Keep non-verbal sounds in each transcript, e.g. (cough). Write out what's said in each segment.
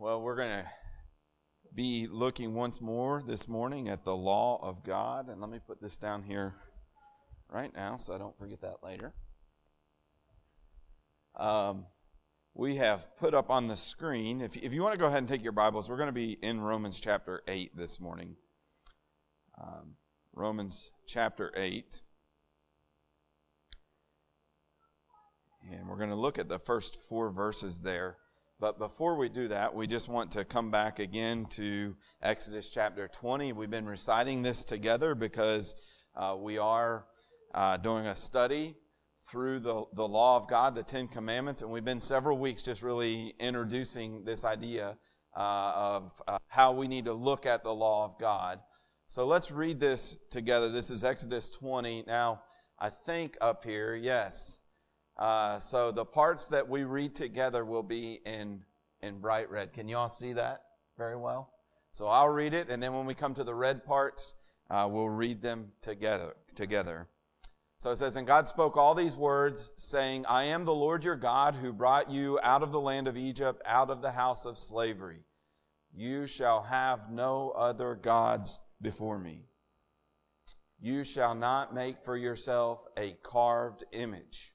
Well, we're going to be looking once more this morning at the law of God. And let me put this down here right now so I don't forget that later. Um, we have put up on the screen, if, if you want to go ahead and take your Bibles, we're going to be in Romans chapter 8 this morning. Um, Romans chapter 8. And we're going to look at the first four verses there. But before we do that, we just want to come back again to Exodus chapter 20. We've been reciting this together because uh, we are uh, doing a study through the, the law of God, the Ten Commandments, and we've been several weeks just really introducing this idea uh, of uh, how we need to look at the law of God. So let's read this together. This is Exodus 20. Now, I think up here, yes, uh, so the parts that we read together will be in, in bright red. Can you all see that very well? So I'll read it, and then when we come to the red parts, uh, we'll read them together. Together. So it says, And God spoke all these words, saying, I am the Lord your God who brought you out of the land of Egypt, out of the house of slavery. You shall have no other gods before me. You shall not make for yourself a carved image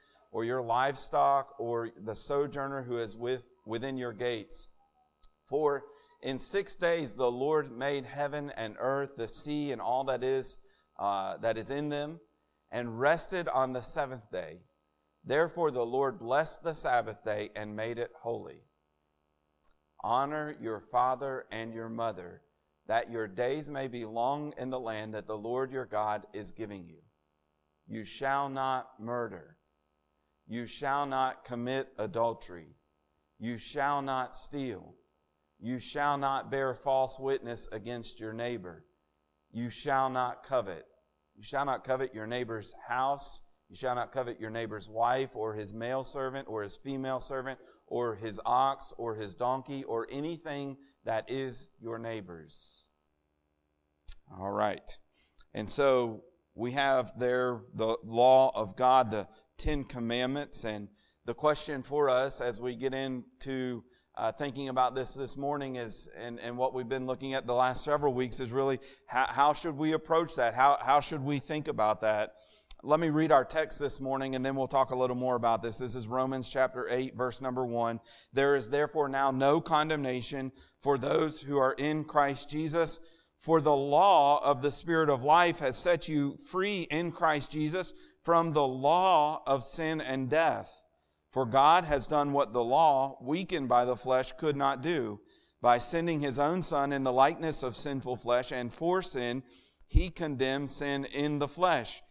or your livestock, or the sojourner who is with, within your gates. For in six days the Lord made heaven and earth, the sea, and all that is, uh, that is in them, and rested on the seventh day. Therefore the Lord blessed the Sabbath day and made it holy. Honor your father and your mother, that your days may be long in the land that the Lord your God is giving you. You shall not murder. You shall not commit adultery. You shall not steal. You shall not bear false witness against your neighbor. You shall not covet. You shall not covet your neighbor's house. You shall not covet your neighbor's wife or his male servant or his female servant or his ox or his donkey or anything that is your neighbor's. All right. And so we have there the law of God, the Ten Commandments. And the question for us as we get into uh, thinking about this this morning is, and, and what we've been looking at the last several weeks is really how, how should we approach that? How, how should we think about that? Let me read our text this morning and then we'll talk a little more about this. This is Romans chapter 8, verse number 1. There is therefore now no condemnation for those who are in Christ Jesus. For the law of the Spirit of life has set you free in Christ Jesus from the law of sin and death. For God has done what the law, weakened by the flesh, could not do. By sending his own Son in the likeness of sinful flesh, and for sin, he condemned sin in the flesh,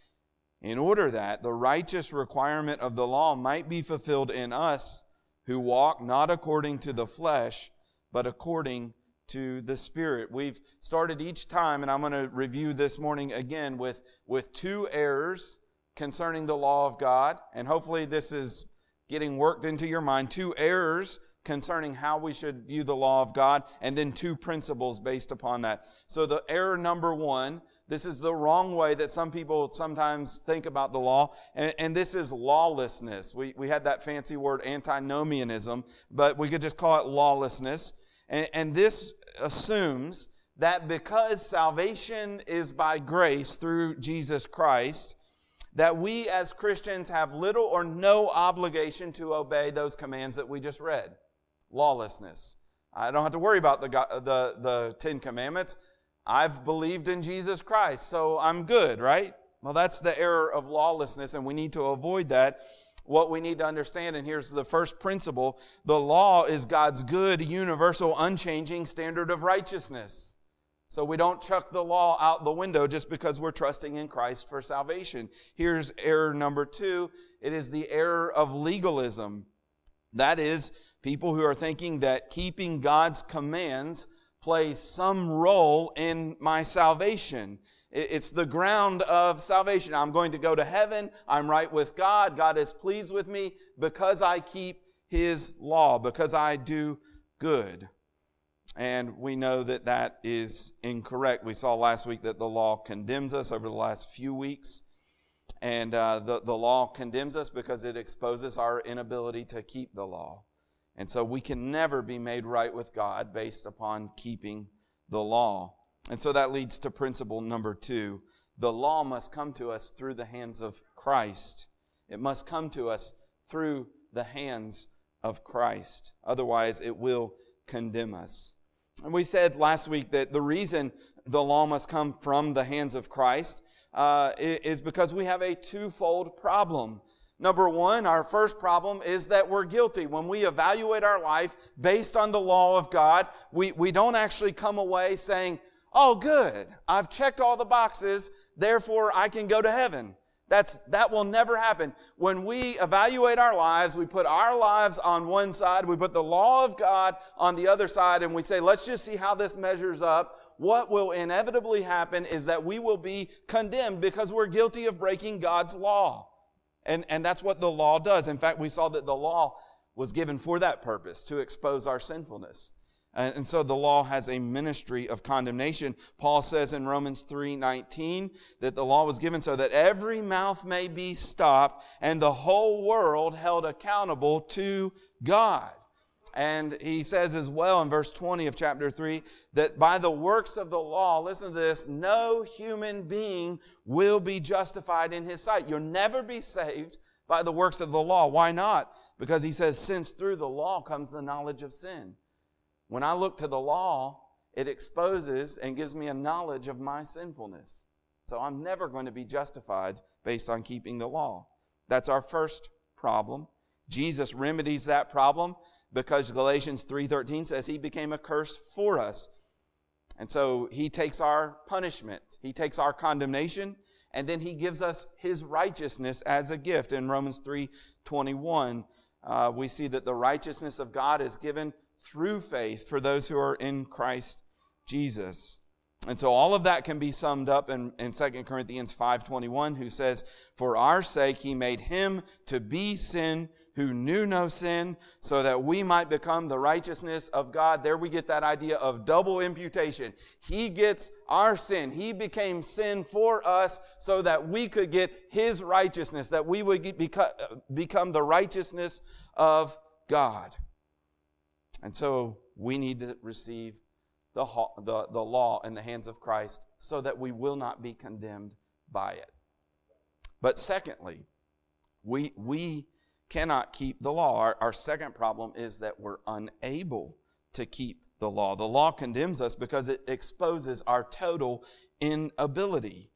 in order that the righteous requirement of the law might be fulfilled in us who walk not according to the flesh, but according to the Spirit. We've started each time, and I'm going to review this morning again with, with two errors concerning the law of God, and hopefully this is getting worked into your mind. Two errors concerning how we should view the law of God, and then two principles based upon that. So the error number one, this is the wrong way that some people sometimes think about the law, and, and this is lawlessness. We, we had that fancy word antinomianism, but we could just call it lawlessness. And, and this assumes that because salvation is by grace through Jesus Christ, that we as Christians have little or no obligation to obey those commands that we just read. Lawlessness. I don't have to worry about the, the, the Ten Commandments. I've believed in Jesus Christ, so I'm good, right? Well, that's the error of lawlessness, and we need to avoid that. What we need to understand, and here's the first principle the law is God's good, universal, unchanging standard of righteousness. So we don't chuck the law out the window just because we're trusting in Christ for salvation. Here's error number two it is the error of legalism. That is, people who are thinking that keeping God's commands plays some role in my salvation. It's the ground of salvation. I'm going to go to heaven. I'm right with God. God is pleased with me because I keep His law, because I do good. And we know that that is incorrect. We saw last week that the law condemns us over the last few weeks. And uh, the, the law condemns us because it exposes our inability to keep the law. And so we can never be made right with God based upon keeping the law. And so that leads to principle number two. The law must come to us through the hands of Christ. It must come to us through the hands of Christ. Otherwise, it will condemn us. And we said last week that the reason the law must come from the hands of Christ uh, is because we have a twofold problem. Number one, our first problem is that we're guilty. When we evaluate our life based on the law of God, we, we don't actually come away saying, Oh, good, I've checked all the boxes, therefore I can go to heaven. That's, that will never happen. When we evaluate our lives, we put our lives on one side, we put the law of God on the other side, and we say, let's just see how this measures up. What will inevitably happen is that we will be condemned because we're guilty of breaking God's law. And, and that's what the law does. In fact, we saw that the law was given for that purpose, to expose our sinfulness. And so the law has a ministry of condemnation. Paul says in Romans 3:19 that the law was given so that every mouth may be stopped and the whole world held accountable to God. And he says as well in verse 20 of chapter 3 that by the works of the law, listen to this, no human being will be justified in his sight. You'll never be saved by the works of the law. Why not? Because he says, since through the law comes the knowledge of sin. When I look to the law, it exposes and gives me a knowledge of my sinfulness. So I'm never going to be justified based on keeping the law. That's our first problem. Jesus remedies that problem because Galatians 3:13 says he became a curse for us. And so he takes our punishment, he takes our condemnation, and then he gives us his righteousness as a gift. In Romans 3:21, uh, we see that the righteousness of God is given through faith for those who are in Christ Jesus. And so all of that can be summed up in, in 2 Corinthians 5.21, who says, For our sake he made him to be sin who knew no sin, so that we might become the righteousness of God. There we get that idea of double imputation. He gets our sin. He became sin for us so that we could get his righteousness, that we would become the righteousness of God. And so we need to receive the, the, the law in the hands of Christ so that we will not be condemned by it. But secondly, we, we cannot keep the law. Our, our second problem is that we're unable to keep the law. The law condemns us because it exposes our total inability.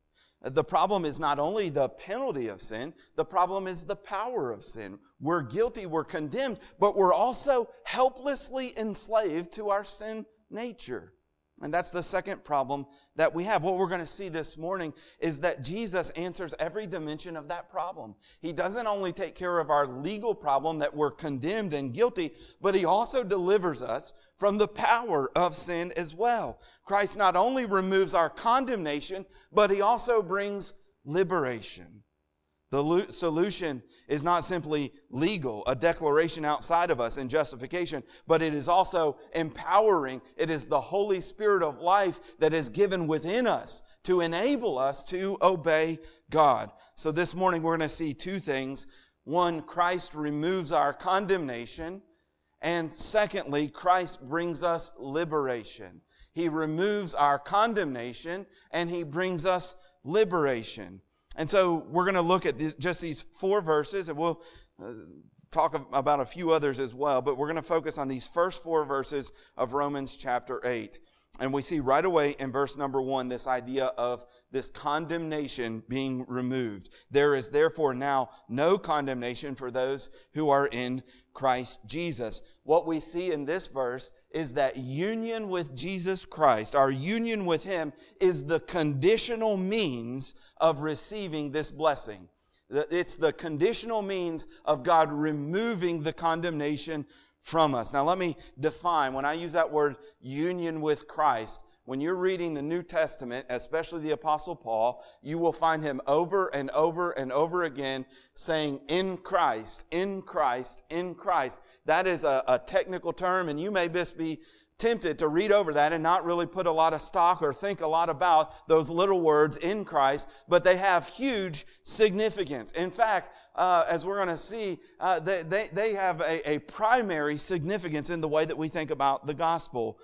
The problem is not only the penalty of sin, the problem is the power of sin. We're guilty, we're condemned, but we're also helplessly enslaved to our sin nature. And that's the second problem that we have. What we're going to see this morning is that Jesus answers every dimension of that problem. He doesn't only take care of our legal problem that we're condemned and guilty, but he also delivers us from the power of sin as well. Christ not only removes our condemnation, but he also brings liberation. The solution is not simply legal, a declaration outside of us in justification, but it is also empowering. It is the Holy Spirit of life that is given within us to enable us to obey God. So this morning we're going to see two things. One, Christ removes our condemnation. And secondly, Christ brings us liberation. He removes our condemnation and he brings us liberation. And so we're going to look at just these four verses and we'll uh, talk about a few others as well, but we're going to focus on these first four verses of Romans chapter 8. And we see right away in verse number one this idea of this condemnation being removed. There is therefore now no condemnation for those who are in Christ Jesus. What we see in this verse is that union with Jesus Christ, our union with Him, is the conditional means of receiving this blessing. It's the conditional means of God removing the condemnation from us. Now, let me define when I use that word union with Christ. When you're reading the New Testament, especially the Apostle Paul, you will find him over and over and over again saying, in Christ, in Christ, in Christ. That is a, a technical term, and you may just be tempted to read over that and not really put a lot of stock or think a lot about those little words in Christ, but they have huge significance. In fact, uh, as we're going to see, uh, they, they, they have a, a primary significance in the way that we think about the gospel.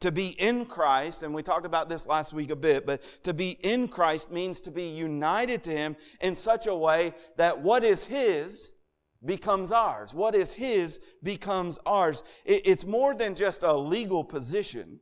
To be in Christ, and we talked about this last week a bit, but to be in Christ means to be united to Him in such a way that what is His becomes ours. What is His becomes ours. it's more than just a legal position.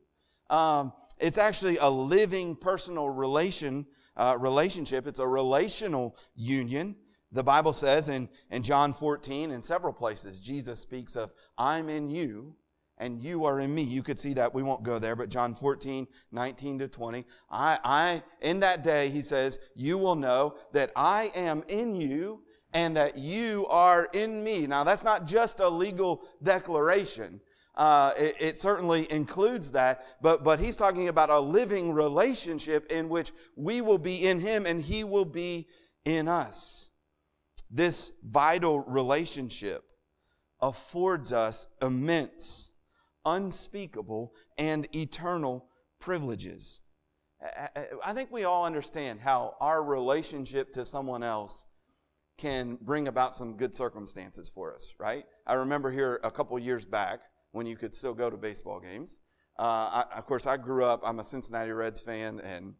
Um, it's actually a living personal relation, uh, relationship. It's a relational union. The Bible says in, in John 14, in several places, Jesus speaks of, I'm in you and you are in me. You could see that. We won't go there, but John 14, 19 to 20. I, I, in that day, he says, you will know that I am in you and that you are in me. Now, that's not just a legal declaration. Uh, it, it, certainly includes that, but, but he's talking about a living relationship in which we will be in him and he will be in us. This vital relationship affords us immense, unspeakable, and eternal privileges. I think we all understand how our relationship to someone else can bring about some good circumstances for us, right? I remember here a couple years back when you could still go to baseball games. Uh, I, of course, I grew up, I'm a Cincinnati Reds fan, and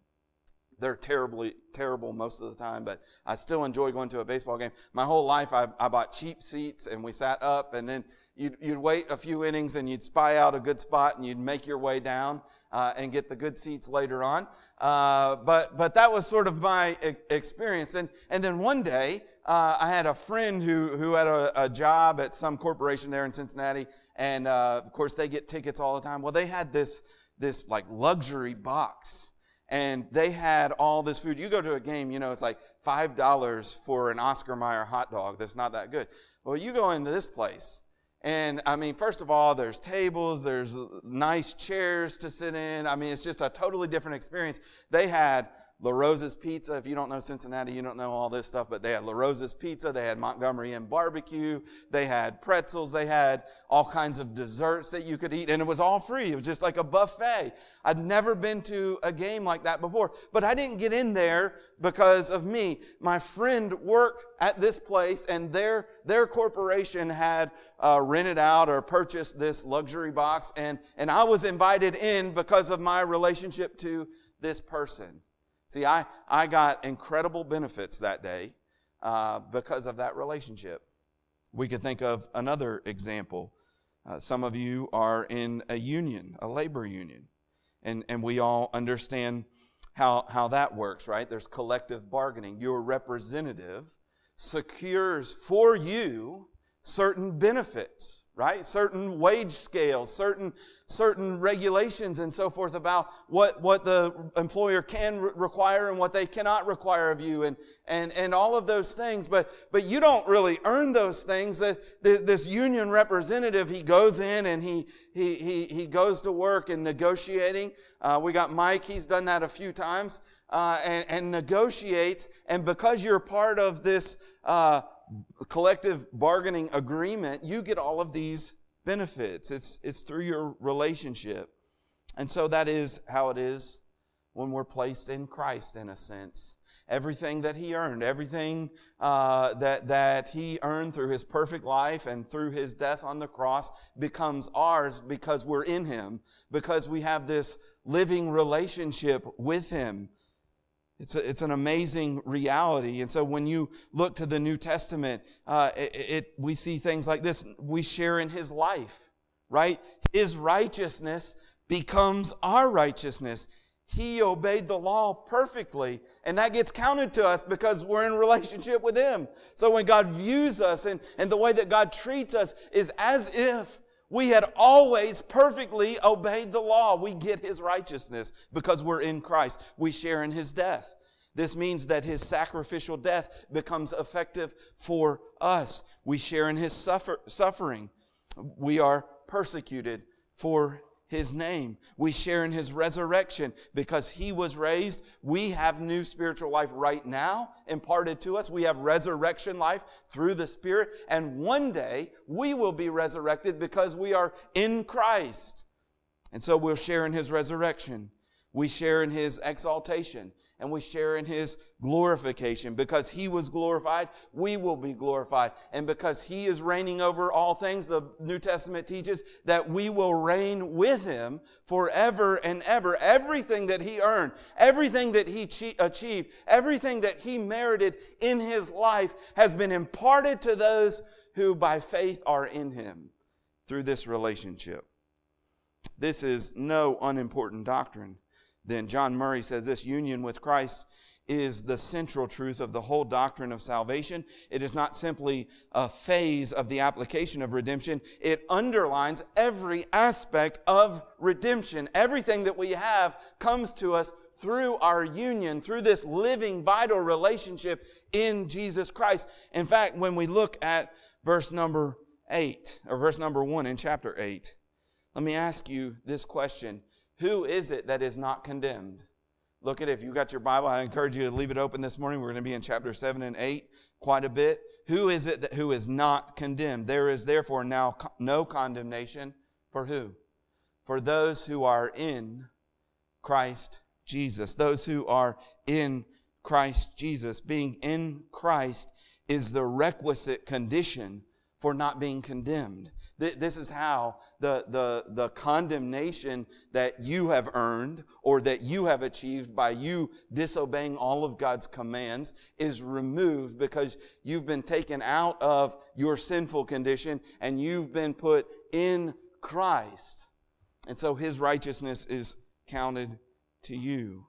they're terribly terrible most of the time, but I still enjoy going to a baseball game. My whole life, I, I bought cheap seats, and we sat up, and then you'd, you'd wait a few innings, and you'd spy out a good spot, and you'd make your way down uh, and get the good seats later on. Uh, but but that was sort of my experience, and and then one day uh, I had a friend who, who had a, a, job at some corporation there in Cincinnati, and uh, of course they get tickets all the time. Well, they had this this like luxury box, and they had all this food. You go to a game, you know, it's like five dollars for an Oscar Mayer hot dog. That's not that good. Well, you go into this place, and I mean, first of all, there's tables, there's nice chairs to sit in. I mean, it's just a totally different experience. They had La Rosa's Pizza. If you don't know Cincinnati, you don't know all this stuff, but they had La Rosa's Pizza. They had Montgomery Inn Barbecue. They had pretzels. They had all kinds of desserts that you could eat, and it was all free. It was just like a buffet. I'd never been to a game like that before, but I didn't get in there because of me. My friend worked at this place, and their, their corporation had uh, rented out or purchased this luxury box, and, and I was invited in because of my relationship to this person. See, I, I got incredible benefits that day uh, because of that relationship. We could think of another example. Uh, some of you are in a union, a labor union, and, and we all understand how, how that works, right? There's collective bargaining. Your representative secures for you certain benefits right? Certain wage scales, certain, certain regulations and so forth about what, what the employer can re- require and what they cannot require of you and, and, and all of those things. But, but you don't really earn those things. This union representative, he goes in and he, he, he, he goes to work in negotiating. Uh, we got Mike, he's done that a few times. Uh, and, and negotiates, and because you're part of this uh, collective bargaining agreement, you get all of these benefits. It's, it's through your relationship. And so that is how it is when we're placed in Christ, in a sense. Everything that he earned, everything uh, that, that he earned through his perfect life and through his death on the cross becomes ours because we're in him, because we have this living relationship with him. It's, a, it's an amazing reality. And so when you look to the New Testament, uh, it, it, we see things like this. We share in his life, right? His righteousness becomes our righteousness. He obeyed the law perfectly, and that gets counted to us because we're in relationship with Him. So when God views us and, and the way that God treats us is as if we had always perfectly obeyed the law. We get His righteousness because we're in Christ. We share in His death. This means that His sacrificial death becomes effective for us. We share in His suffer, suffering. We are persecuted for his name. We share in his resurrection because he was raised. We have new spiritual life right now imparted to us. We have resurrection life through the Spirit. And one day we will be resurrected because we are in Christ. And so we'll share in his resurrection. We share in his exaltation and we share in his glorification. Because he was glorified, we will be glorified. And because he is reigning over all things, the New Testament teaches that we will reign with him forever and ever. Everything that he earned, everything that he achieved, everything that he merited in his life has been imparted to those who by faith are in him through this relationship. This is no unimportant doctrine then John Murray says this union with Christ is the central truth of the whole doctrine of salvation. It is not simply a phase of the application of redemption. It underlines every aspect of redemption. Everything that we have comes to us through our union, through this living, vital relationship in Jesus Christ. In fact, when we look at verse number 8, or verse number 1 in chapter 8, let me ask you this question. Who is it that is not condemned? Look at it. If you got your Bible, I encourage you to leave it open this morning. We're going to be in chapter 7 and 8 quite a bit. Who is it that who is not condemned? There is therefore now no condemnation for who? For those who are in Christ Jesus. Those who are in Christ Jesus. Being in Christ is the requisite condition for not being condemned. This is how the, the, the condemnation that you have earned or that you have achieved by you disobeying all of God's commands is removed because you've been taken out of your sinful condition and you've been put in Christ. And so his righteousness is counted to you.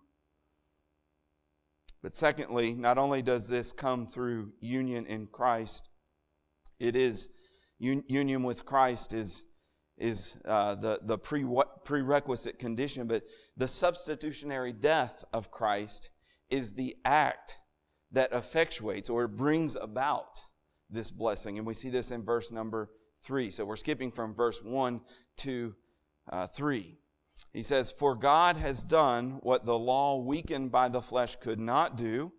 But secondly, not only does this come through union in Christ, it is Un- union with Christ is, is uh, the, the pre- prerequisite condition, but the substitutionary death of Christ is the act that effectuates or brings about this blessing. And we see this in verse number three. So we're skipping from verse one to uh, three. He says, For God has done what the law weakened by the flesh could not do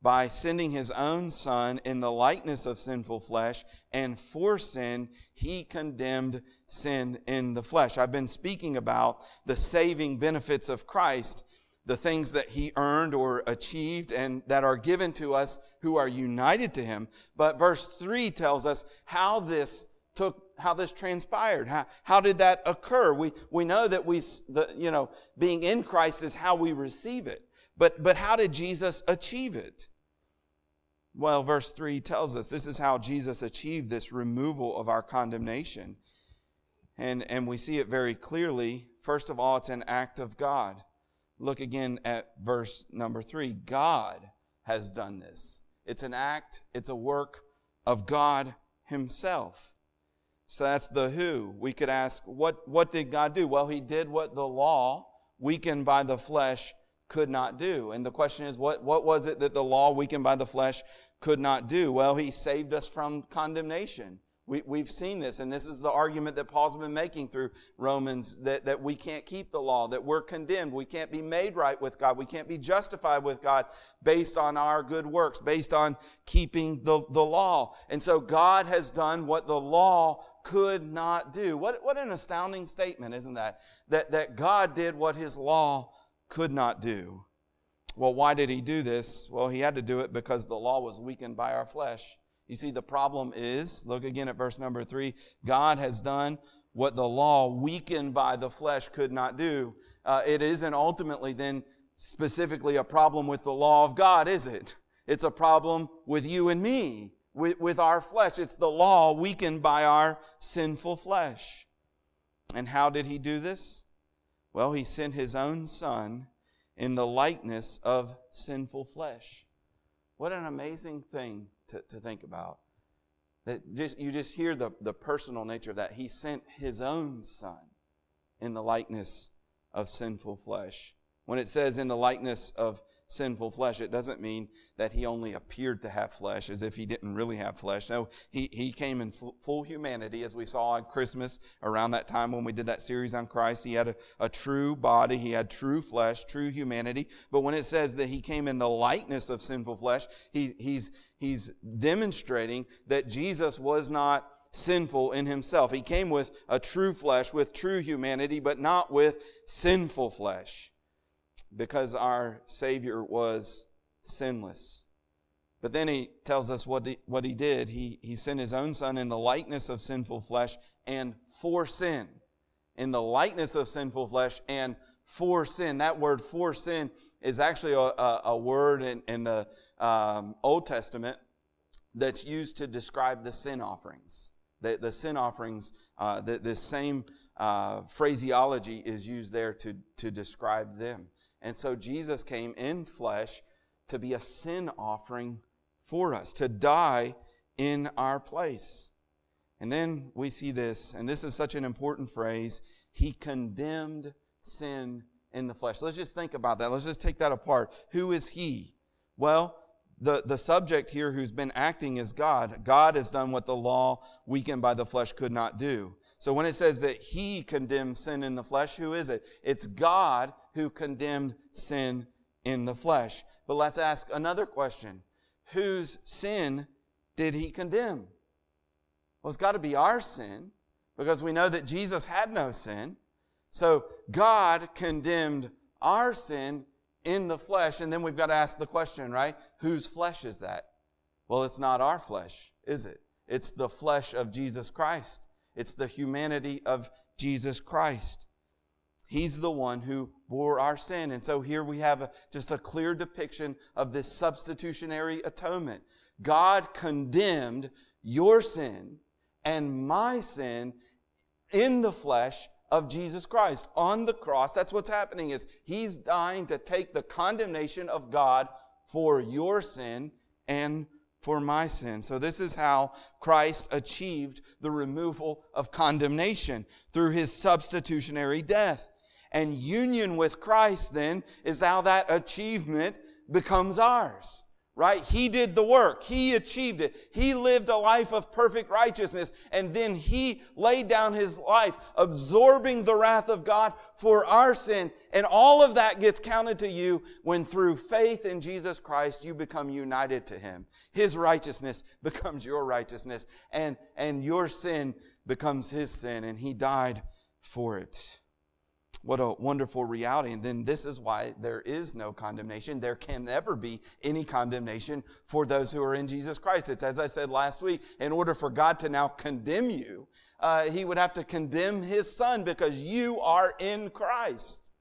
by sending his own son in the likeness of sinful flesh, and for sin, he condemned sin in the flesh. I've been speaking about the saving benefits of Christ, the things that he earned or achieved and that are given to us who are united to him. But verse 3 tells us how this took how this transpired how, how did that occur we, we know that we the, you know being in christ is how we receive it but, but how did Jesus achieve it? Well, verse 3 tells us this is how Jesus achieved this removal of our condemnation. And, and we see it very clearly. First of all, it's an act of God. Look again at verse number 3. God has done this. It's an act, it's a work of God Himself. So that's the who. We could ask, what, what did God do? Well, He did what the law, weakened by the flesh, could not do. And the question is, what, what was it that the law weakened by the flesh could not do? Well, he saved us from condemnation. We, we've seen this, and this is the argument that Paul's been making through Romans that, that we can't keep the law, that we're condemned. We can't be made right with God. We can't be justified with God based on our good works, based on keeping the, the law. And so God has done what the law could not do. What, what an astounding statement, isn't that? That, that God did what his law could not do. Well, why did he do this? Well, he had to do it because the law was weakened by our flesh. You see, the problem is, look again at verse number three God has done what the law weakened by the flesh could not do. Uh, it isn't ultimately then specifically a problem with the law of God, is it? It's a problem with you and me, with, with our flesh. It's the law weakened by our sinful flesh. And how did he do this? Well, he sent his own son in the likeness of sinful flesh. What an amazing thing to, to think about. That just, you just hear the, the personal nature of that. He sent his own son in the likeness of sinful flesh. When it says in the likeness of sinful flesh, it doesn't mean that he only appeared to have flesh as if he didn't really have flesh. No, he, he came in full, humanity as we saw on Christmas around that time when we did that series on Christ. He had a, a true body. He had true flesh, true humanity. But when it says that he came in the likeness of sinful flesh, he, he's, he's demonstrating that Jesus was not sinful in himself. He came with a true flesh, with true humanity, but not with sinful flesh because our Savior was sinless. But then he tells us what he, what he did. He, he sent his own son in the likeness of sinful flesh and for sin. In the likeness of sinful flesh and for sin. That word for sin is actually a, a, a word in, in the um, Old Testament that's used to describe the sin offerings. The, the sin offerings, uh, the, the same uh, phraseology is used there to, to describe them. And so Jesus came in flesh to be a sin offering for us, to die in our place. And then we see this, and this is such an important phrase He condemned sin in the flesh. Let's just think about that. Let's just take that apart. Who is He? Well, the, the subject here who's been acting is God. God has done what the law, weakened by the flesh, could not do. So when it says that He condemned sin in the flesh, who is it? It's God who condemned sin in the flesh. But let's ask another question Whose sin did he condemn? Well, it's got to be our sin because we know that Jesus had no sin. So God condemned our sin in the flesh. And then we've got to ask the question, right? Whose flesh is that? Well, it's not our flesh, is it? It's the flesh of Jesus Christ. It's the humanity of Jesus Christ. He's the one who bore our sin. And so here we have a, just a clear depiction of this substitutionary atonement. God condemned your sin and my sin in the flesh of Jesus Christ on the cross. That's what's happening is he's dying to take the condemnation of God for your sin and for my sin. So this is how Christ achieved the removal of condemnation through his substitutionary death. And union with Christ then is how that achievement becomes ours. Right? He did the work. He achieved it. He lived a life of perfect righteousness. And then he laid down his life, absorbing the wrath of God for our sin. And all of that gets counted to you when through faith in Jesus Christ, you become united to him. His righteousness (laughs) becomes your righteousness. And, and your sin becomes his sin. And he died for it. What a wonderful reality. And then this is why there is no condemnation. There can never be any condemnation for those who are in Jesus Christ. It's as I said last week, in order for God to now condemn you, uh, he would have to condemn his son because you are in Christ.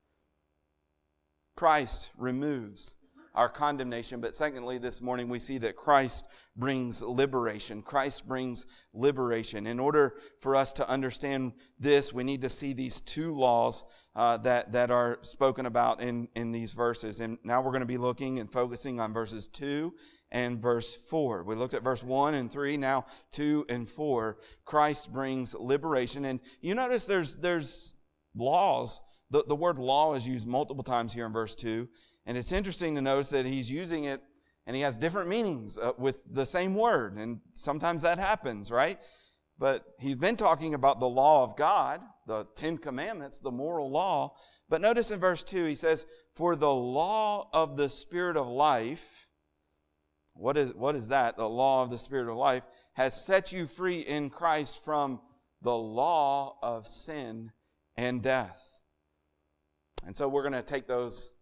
Christ removes our condemnation. But secondly, this morning we see that Christ brings liberation. Christ brings liberation. In order for us to understand this, we need to see these two laws uh, that, that are spoken about in, in these verses. And now we're going to be looking and focusing on verses 2 and verse 4. We looked at verse 1 and 3, now 2 and 4. Christ brings liberation. And you notice there's, there's laws. The, the word law is used multiple times here in verse 2. And it's interesting to notice that he's using it and he has different meanings uh, with the same word. And sometimes that happens, right? But he's been talking about the law of God, the Ten Commandments, the moral law. But notice in verse 2, he says, For the law of the Spirit of life, what is, what is that? The law of the Spirit of life has set you free in Christ from the law of sin and death. And so we're going to take those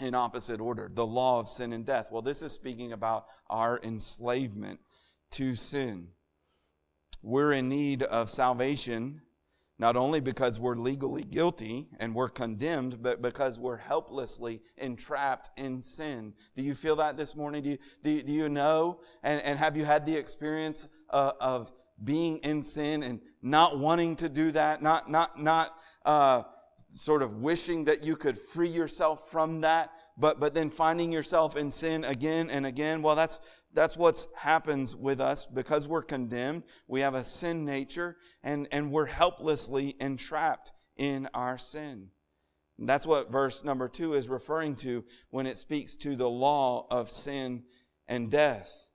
in opposite order. The law of sin and death. Well, this is speaking about our enslavement to sin. We're in need of salvation not only because we're legally guilty and we're condemned, but because we're helplessly entrapped in sin. Do you feel that this morning? Do you, do you, do you know? And, and have you had the experience uh, of being in sin and not wanting to do that, not, not, not, uh, sort of wishing that you could free yourself from that, but, but then finding yourself in sin again and again. Well, that's, that's what happens with us because we're condemned. We have a sin nature and, and we're helplessly entrapped in our sin. And that's what verse number two is referring to when it speaks to the law of sin and death.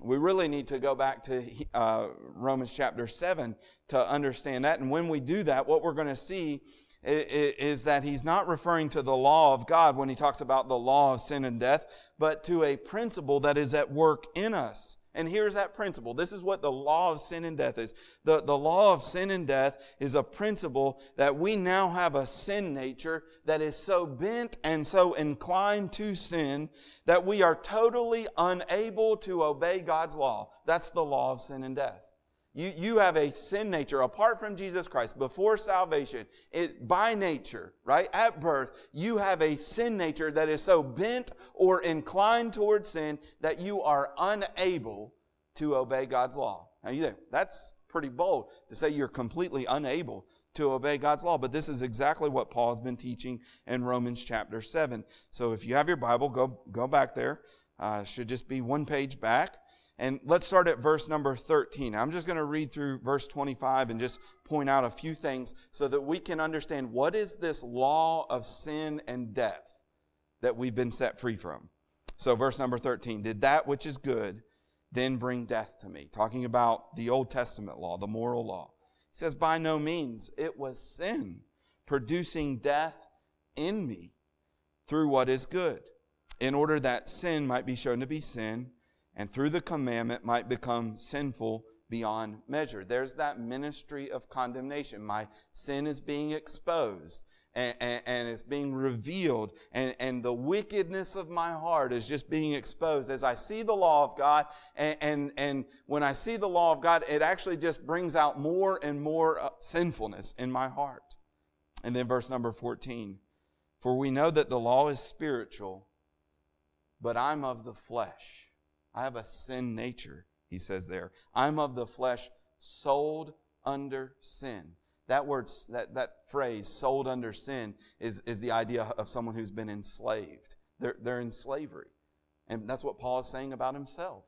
We really need to go back to uh, Romans chapter 7 to understand that. And when we do that, what we're going to see is that he's not referring to the law of God when he talks about the law of sin and death, but to a principle that is at work in us. And here's that principle. This is what the law of sin and death is. The, the law of sin and death is a principle that we now have a sin nature that is so bent and so inclined to sin that we are totally unable to obey God's law. That's the law of sin and death. You, you have a sin nature apart from Jesus Christ before salvation. It, by nature, right? At birth, you have a sin nature that is so bent or inclined towards sin that you are unable to obey God's law. Now you think, that's pretty bold to say you're completely unable to obey God's law. But this is exactly what Paul has been teaching in Romans chapter 7. So if you have your Bible, go, go back there. Uh, should just be one page back. And let's start at verse number 13. I'm just going to read through verse 25 and just point out a few things so that we can understand what is this law of sin and death that we've been set free from. So, verse number 13 Did that which is good then bring death to me? Talking about the Old Testament law, the moral law. He says, By no means. It was sin producing death in me through what is good, in order that sin might be shown to be sin and through the commandment might become sinful beyond measure. There's that ministry of condemnation. My sin is being exposed. And, and, and, it's being revealed, and, and the wickedness of my heart is just being exposed as I see the law of God. And, and, and when I see the law of God, it actually just brings out more and more uh, sinfulness in my heart. And then verse number 14 For we know that the law is spiritual, but I'm of the flesh I have a sin nature, he says there. I'm of the flesh, sold under sin. That word, that, that phrase, sold under sin, is, is the idea of someone who's been enslaved. They're, they're in slavery. And that's what Paul is saying about himself.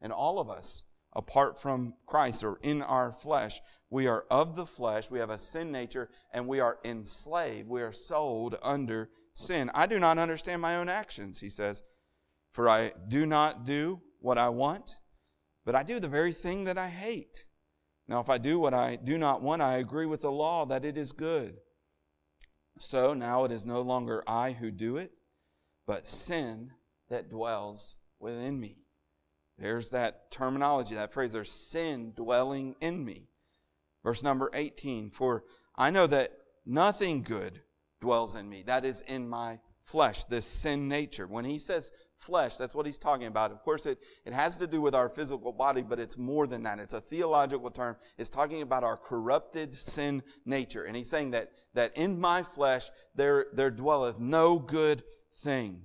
And all of us, apart from Christ or in our flesh, we are of the flesh, we have a sin nature, and we are enslaved. We are sold under sin. I do not understand my own actions, he says, for I do not do what I want, but I do the very thing that I hate. Now, if I do what I do not want, I agree with the law that it is good. So now it is no longer I who do it, but sin that dwells within me. There's that terminology, that phrase, there's sin dwelling in me. Verse number 18 For I know that nothing good dwells in me, that is in my flesh, this sin nature. When he says flesh. That's what he's talking about. Of course, it, it has to do with our physical body, but it's more than that. It's a theological term. It's talking about our corrupted sin nature. And he's saying that, that in my flesh there, there dwelleth no good thing.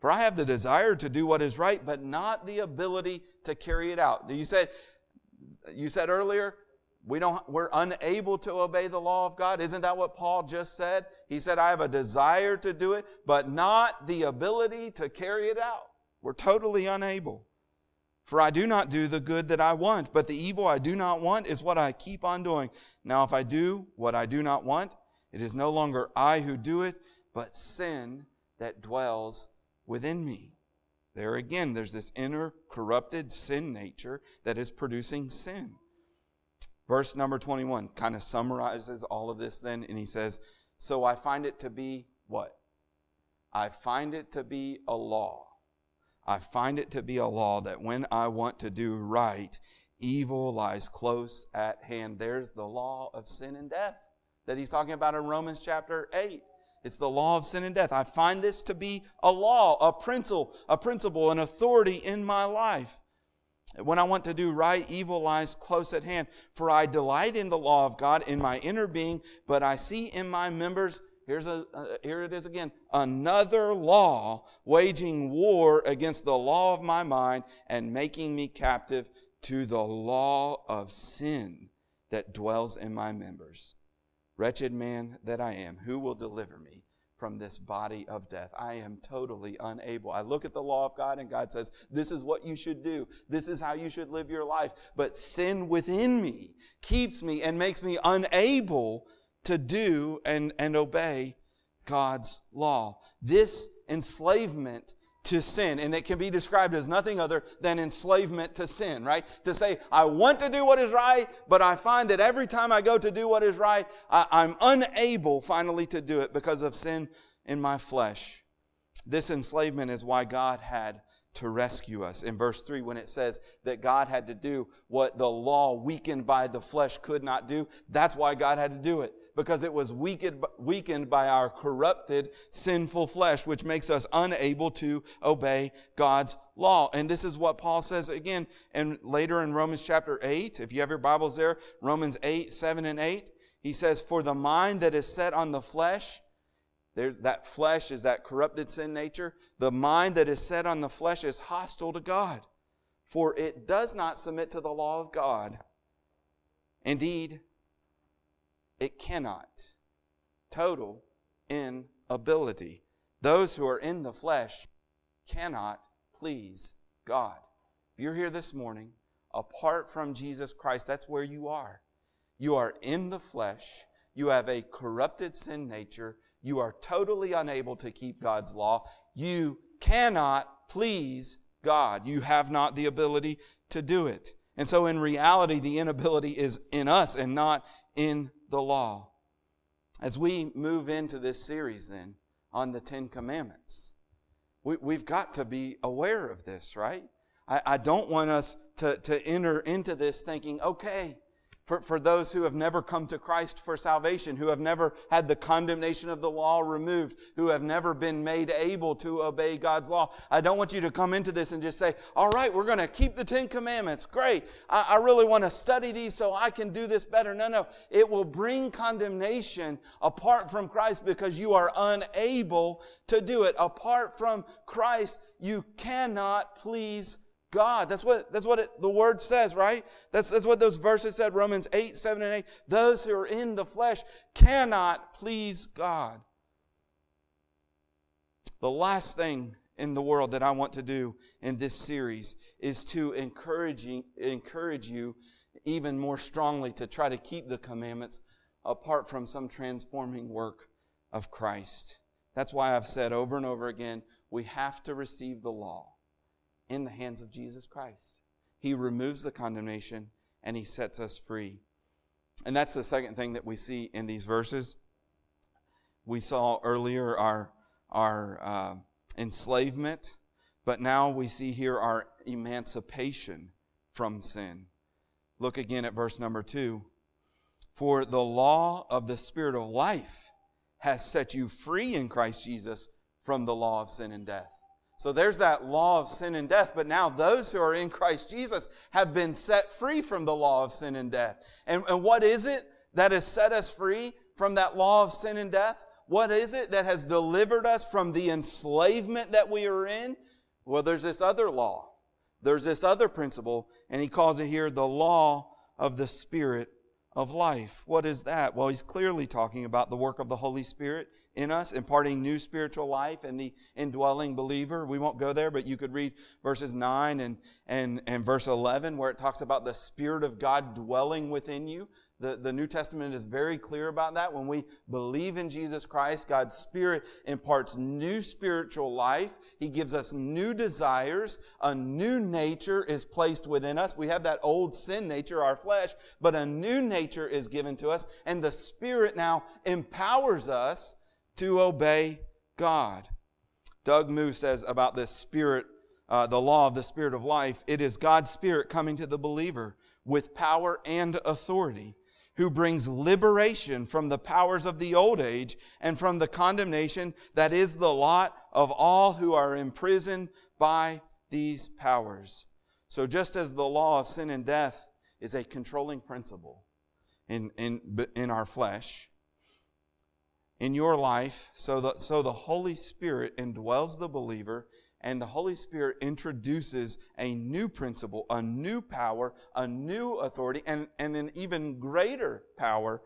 For I have the desire to do what is right, but not the ability to carry it out. You said, you said earlier, we don't, we're unable to obey the law of God. Isn't that what Paul just said? He said, I have a desire to do it, but not the ability to carry it out. We're totally unable. For I do not do the good that I want, but the evil I do not want is what I keep on doing. Now, if I do what I do not want, it is no longer I who do it, but sin that dwells within me. There again, there's this inner corrupted sin nature that is producing sin. Verse number 21 kind of summarizes all of this then, and he says, So I find it to be what? I find it to be a law. I find it to be a law that when I want to do right, evil lies close at hand. There's the law of sin and death that he's talking about in Romans chapter 8. It's the law of sin and death. I find this to be a law, a principle, a principle, an authority in my life. When I want to do right, evil lies close at hand. For I delight in the law of God in my inner being, but I see in my members, here's a, uh, here it is again, another law waging war against the law of my mind and making me captive to the law of sin that dwells in my members. Wretched man that I am, who will deliver me from this body of death? I am totally unable. I look at the law of God, and God says, This is what you should do. This is how you should live your life. But sin within me keeps me and makes me unable to do and, and obey God's law. This enslavement to sin. And it can be described as nothing other than enslavement to sin, right? To say, I want to do what is right, but I find that every time I go to do what is right, I, am unable finally to do it because of sin in my flesh. This enslavement is why God had to rescue us. In verse 3, when it says that God had to do what the law weakened by the flesh could not do, that's why God had to do it because it was weakened, by our corrupted, sinful flesh, which makes us unable to obey God's law. And this is what Paul says again and later in Romans chapter 8. If you have your Bibles there, Romans 8, 7 and 8. He says, For the mind that is set on the flesh, that flesh is that corrupted sin nature. The mind that is set on the flesh is hostile to God, for it does not submit to the law of God. Indeed, it cannot. Total inability. Those who are in the flesh cannot please God. If you're here this morning, apart from Jesus Christ, that's where you are. You are in the flesh. You have a corrupted sin nature. You are totally unable to keep God's law. You cannot please God. You have not the ability to do it. And so, in reality, the inability is in us and not in the law. As we move into this series then on the Ten Commandments, we, have got to be aware of this, right? I, I don't want us to, to enter into this thinking, okay, for, for those who have never come to Christ for salvation, who have never had the condemnation of the law removed, who have never been made able to obey God's law. I don't want you to come into this and just say, all right, we're going to keep the Ten Commandments. Great. I, I really want to study these so I can do this better. No, no. It will bring condemnation apart from Christ because you are unable to do it. Apart from Christ, you cannot please God. That's what, that's what it, the word says, right? That's, that's what those verses said, Romans 8, 7, and 8. Those who are in the flesh cannot please God. The last thing in the world that I want to do in this series is to encourage, encourage you even more strongly to try to keep the commandments apart from some transforming work of Christ. That's why I've said over and over again, we have to receive the law in the hands of Jesus Christ. He removes the condemnation and he sets us free. And that's the second thing that we see in these verses. We saw earlier our, our uh, enslavement, but now we see here our emancipation from sin. Look again at verse number two. For the law of the Spirit of life has set you free in Christ Jesus from the law of sin and death. So there's that law of sin and death, but now those who are in Christ Jesus have been set free from the law of sin and death. And, and what is it that has set us free from that law of sin and death? What is it that has delivered us from the enslavement that we are in? Well, there's this other law. There's this other principle, and he calls it here the law of the Spirit of life. What is that? Well, he's clearly talking about the work of the Holy Spirit in us, imparting new spiritual life in the indwelling believer. We won't go there, but you could read verses 9 and, and, and verse 11 where it talks about the Spirit of God dwelling within you. The, the New Testament is very clear about that. When we believe in Jesus Christ, God's Spirit imparts new spiritual life. He gives us new desires. A new nature is placed within us. We have that old sin nature, our flesh, but a new nature is given to us. And the Spirit now empowers us to obey God. Doug Moo says about this Spirit, uh, the law of the Spirit of life, it is God's Spirit coming to the believer with power and authority who brings liberation from the powers of the old age and from the condemnation that is the lot of all who are imprisoned by these powers. So, just as the law of sin and death is a controlling principle in, in, in our flesh, in your life, so the, so the Holy Spirit indwells the believer and the Holy Spirit introduces a new principle, a new power, a new authority, and, and an even greater power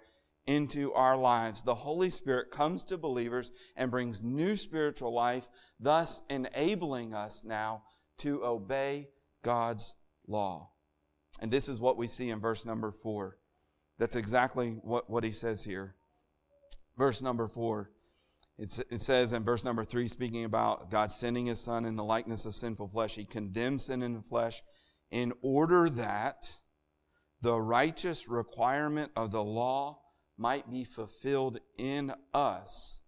into our lives. The Holy Spirit comes to believers and brings new spiritual life, thus enabling us now to obey God's law. And this is what we see in verse number four. That's exactly what, what he says here. Verse number four. It's, it says in verse number three, speaking about God sending his son in the likeness of sinful flesh, he condemns sin in the flesh in order that the righteous requirement of the law might be fulfilled in us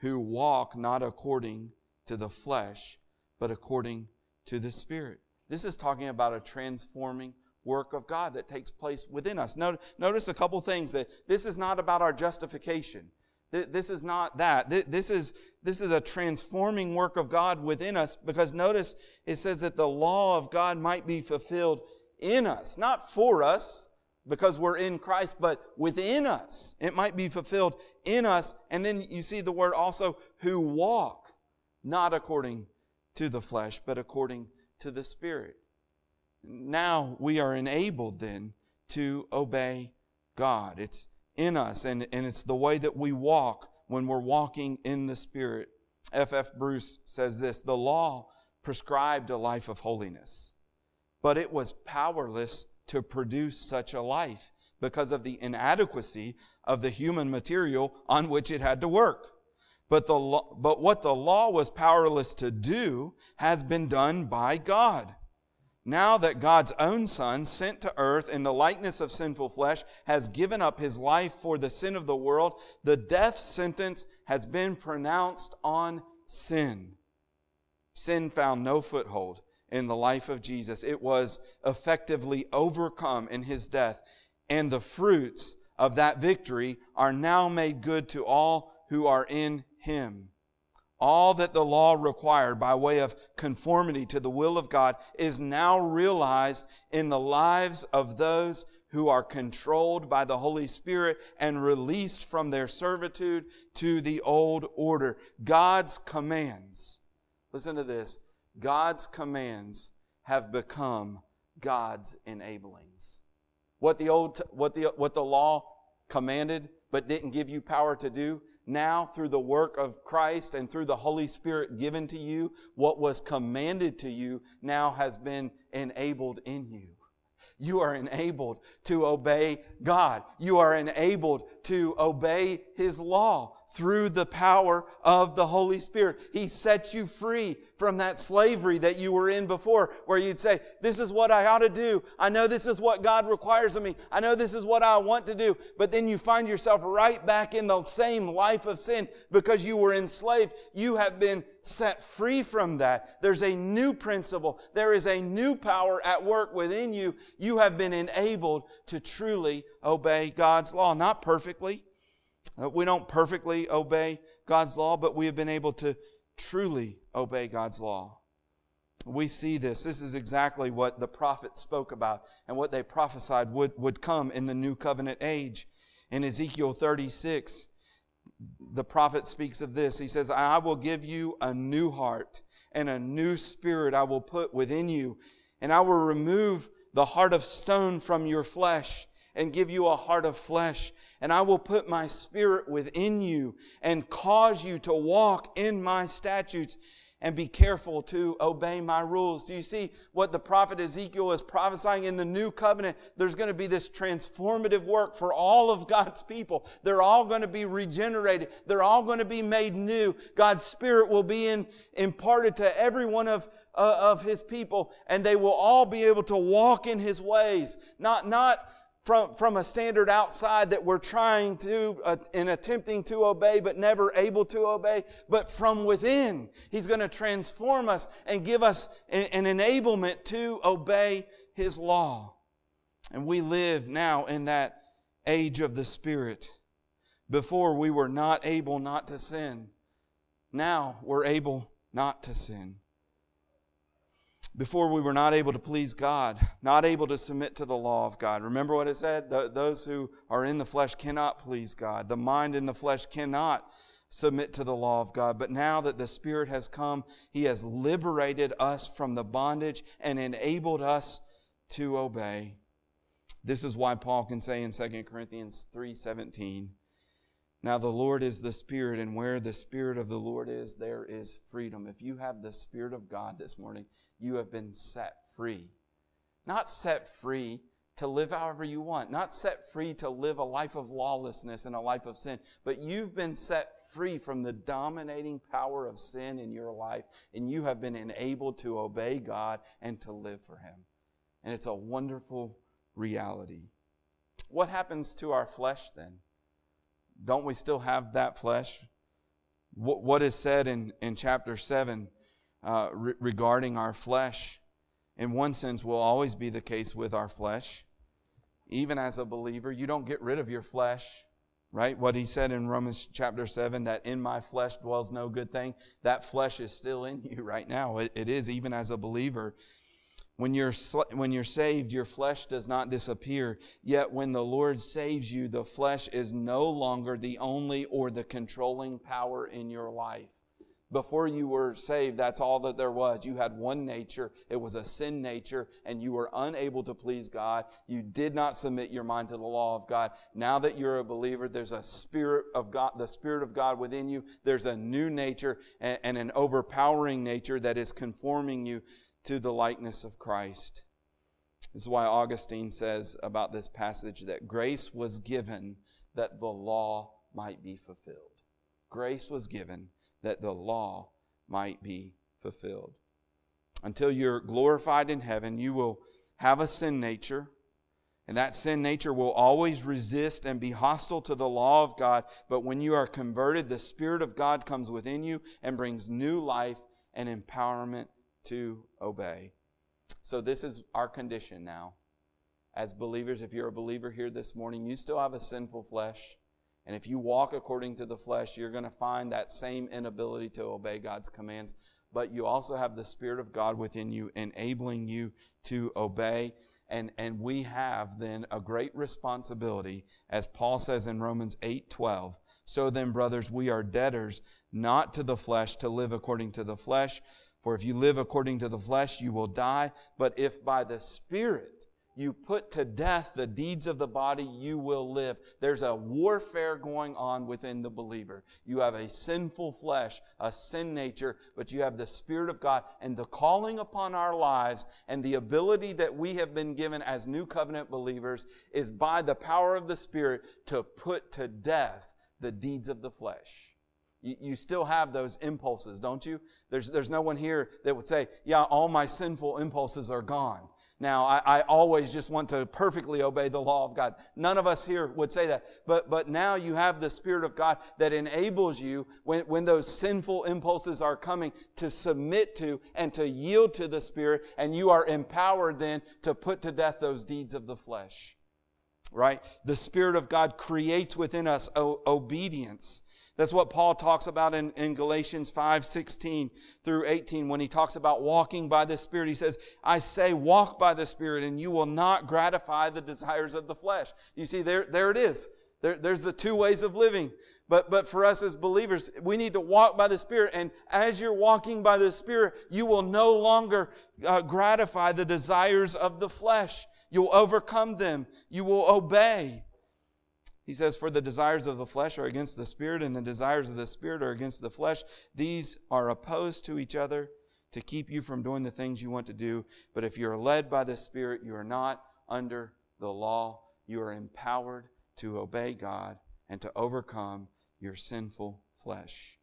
who walk not according to the flesh, but according to the Spirit. This is talking about a transforming work of God that takes place within us. Notice a couple things that this is not about our justification. This is not that. This is, this is a transforming work of God within us because notice it says that the law of God might be fulfilled in us, not for us because we're in Christ, but within us. It might be fulfilled in us. And then you see the word also, who walk not according to the flesh, but according to the Spirit. Now we are enabled then to obey God. It's in us, and, and it's the way that we walk when we're walking in the Spirit. F.F. Bruce says this The law prescribed a life of holiness, but it was powerless to produce such a life because of the inadequacy of the human material on which it had to work. But, the but what the law was powerless to do has been done by God. Now that God's own Son, sent to earth in the likeness of sinful flesh, has given up his life for the sin of the world, the death sentence has been pronounced on sin. Sin found no foothold in the life of Jesus. It was effectively overcome in his death, and the fruits of that victory are now made good to all who are in him. All that the law required by way of conformity to the will of God is now realized in the lives of those who are controlled by the Holy Spirit and released from their servitude to the old order. God's commands, listen to this, God's commands have become God's enablings. What the old, what the, what the law commanded but didn't give you power to do, now through the work of Christ and through the Holy Spirit given to you, what was commanded to you now has been enabled in you. You are enabled to obey God. You are enabled to obey His law through the power of the Holy Spirit. He sets you free from that slavery that you were in before, where you'd say, This is what I ought to do. I know this is what God requires of me. I know this is what I want to do. But then you find yourself right back in the same life of sin because you were enslaved. You have been set free from that. There's a new principle. There is a new power at work within you. You have been enabled to truly obey God's law. Not perfectly. Uh, we don't perfectly obey God's law, but we have been able to truly obey God's law. We see this. This is exactly what the prophets spoke about and what they prophesied would, would come in the new covenant age. In Ezekiel 36, the prophet speaks of this. He says, I will give you a new heart and a new spirit I will put within you, and I will remove the heart of stone from your flesh and give you a heart of flesh. And I will put my spirit within you and cause you to walk in my statutes and be careful to obey my rules. Do you see what the prophet Ezekiel is prophesying in the new covenant? There's going to be this transformative work for all of God's people. They're all going to be regenerated. They're all going to be made new. God's spirit will be in, imparted to every one of, uh, of his people and they will all be able to walk in his ways. Not, not, from, from a standard outside that we're trying to uh, attempting to obey but never able to obey, but from within. He's going to transform us and give us an enablement to obey His law. And we live now in that age of the Spirit. Before we were not able not to sin. Now we're able not to sin. Before we were not able to please God, not able to submit to the law of God. Remember what it said? those who are in the flesh cannot please God. The mind in the flesh cannot submit to the law of God. But now that the Spirit has come, He has liberated us from the bondage and enabled us to obey. This is why Paul can say in 2 Corinthians 3:17, "Now the Lord is the Spirit, and where the Spirit of the Lord is, there is freedom." If you have the Spirit of God this morning, you have been set free. Not set free to live however you want, not set free to live a life of lawlessness and a life of sin, but you've been set free from the dominating power of sin in your life, and you have been enabled to obey God and to live for Him. And it's a wonderful reality. What happens to our flesh then? Don't we still have that flesh? What is said in, in chapter 7 uh, re- regarding our flesh, in one sense, will always be the case with our flesh even as a believer, you don't get rid of your flesh, right? What he said in Romans chapter 7 that in my flesh dwells no good thing, that flesh is still in you (laughs) right now. it, it is, even as a believer. When you're, when you're saved, your flesh does not disappear. Yet when the Lord saves you, the flesh is no longer the only or the controlling power in your life. Before you were saved, that's all that there was. You had one nature. It was a sin nature, and you were unable to please God. You did not submit your mind to the law of God. Now that you're a believer, there's a spirit of God, the Spirit of God within you. There's a new nature and, and an overpowering nature that is conforming you to the likeness of Christ. This is why Augustine says about this passage that grace was given that the law might be fulfilled. Grace was given that the law might be fulfilled. Until you're glorified in heaven, you will have a sin nature, and that sin nature will always resist and be hostile to the law of God. But when you are converted, the Spirit of God comes within you and brings new life and empowerment to obey. So, this is our condition now. As believers, if you're a believer here this morning, you still have a sinful flesh. And if you walk according to the flesh, you're going to find that same inability to obey God's commands. But you also have the Spirit of God within you, enabling you to obey. And, and we have then a great responsibility, as Paul says in Romans 8 12. So then, brothers, we are debtors, not to the flesh, to live according to the flesh. For if you live according to the flesh, you will die. But if by the Spirit you put to death the deeds of the body, you will live. There's a warfare going on within the believer. You have a sinful flesh, a sin nature, but you have the Spirit of God and the calling upon our lives and the ability that we have been given as new covenant believers is by the power of the Spirit to put to death the deeds of the flesh. You, still have those impulses, don't you? There's, there's no one here that would say, yeah, all my sinful impulses are gone. Now, I, I, always just want to perfectly obey the law of God. None of us here would say that. But, but now you have the Spirit of God that enables you, when, when those sinful impulses are coming, to submit to and to yield to the Spirit, and you are empowered then to put to death those deeds of the flesh. Right? The Spirit of God creates within us o- obedience. That's what Paul talks about in, in Galatians 5 16 through 18 when he talks about walking by the Spirit. He says, I say, walk by the Spirit, and you will not gratify the desires of the flesh. You see, there, there it is. There, there's the two ways of living. But, but for us as believers, we need to walk by the Spirit. And as you're walking by the Spirit, you will no longer uh, gratify the desires of the flesh. You'll overcome them. You will obey. He says, For the desires of the flesh are against the spirit, and the desires of the spirit are against the flesh. These are opposed to each other to keep you from doing the things you want to do. But if you are led by the spirit, you are not under the law. You are empowered to obey God and to overcome your sinful flesh.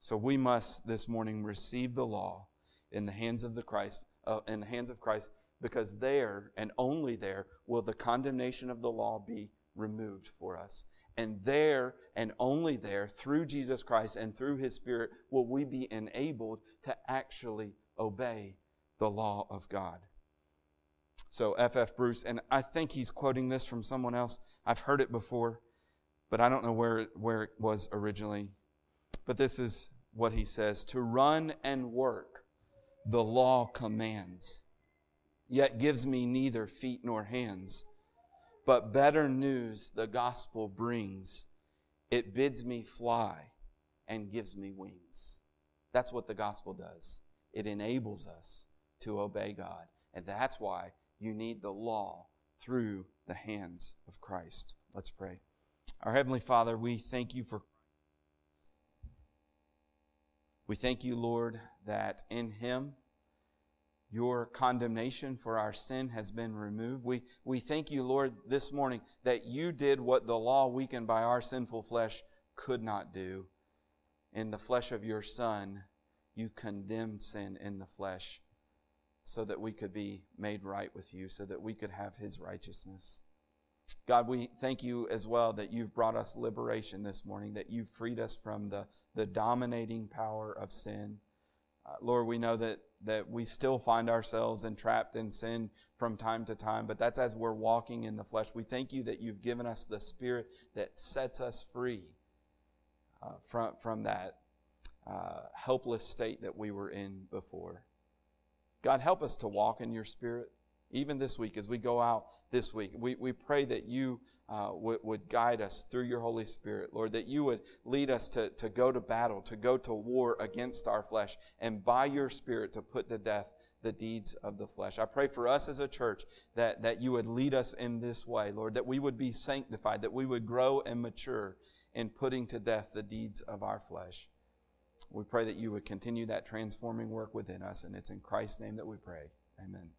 So we must this morning receive the law in the hands of the Christ, uh, in the hands of Christ, because there and only there will the condemnation of the law be removed for us. And there and only there, through Jesus Christ and through His Spirit, will we be enabled to actually obey the law of God. So, F.F. F. Bruce, and I think he's quoting this from someone else. I've heard it before, but I don't know where where it was originally. But this is what he says To run and work, the law commands, yet gives me neither feet nor hands but better news the gospel brings. It bids me fly and gives me wings. That's what the gospel does. It enables us to obey God. And that's why you need the law through the hands of Christ. Let's pray. Our Heavenly Father, we thank you for. We thank you, Lord, that in Him your condemnation for our sin has been removed. We, we thank you, Lord, this morning that you did what the law weakened by our sinful flesh could not do. In the flesh of your Son, you condemned sin in the flesh so that we could be made right with you, so that we could have his righteousness. God, we thank you as well that you've brought us liberation this morning, that you've freed us from the, the dominating power of sin. Uh, Lord, we know that, that we still find ourselves entrapped in sin from time to time, but that's as we're walking in the flesh. We thank you that you've given us the Spirit that sets us free uh, from, from that uh, helpless state that we were in before. God, help us to walk in your Spirit. Even this week, as we go out this week, we, we pray that you uh, would, would guide us through your Holy Spirit, Lord, that you would lead us to, to go to battle, to go to war against our flesh, and by your Spirit to put to death the deeds of the flesh. I pray for us as a church that, that you would lead us in this way, Lord, that we would be sanctified, that we would grow and mature in putting to death the deeds of our flesh. We pray that you would continue that transforming work within us, and it's in Christ's name that we pray. Amen.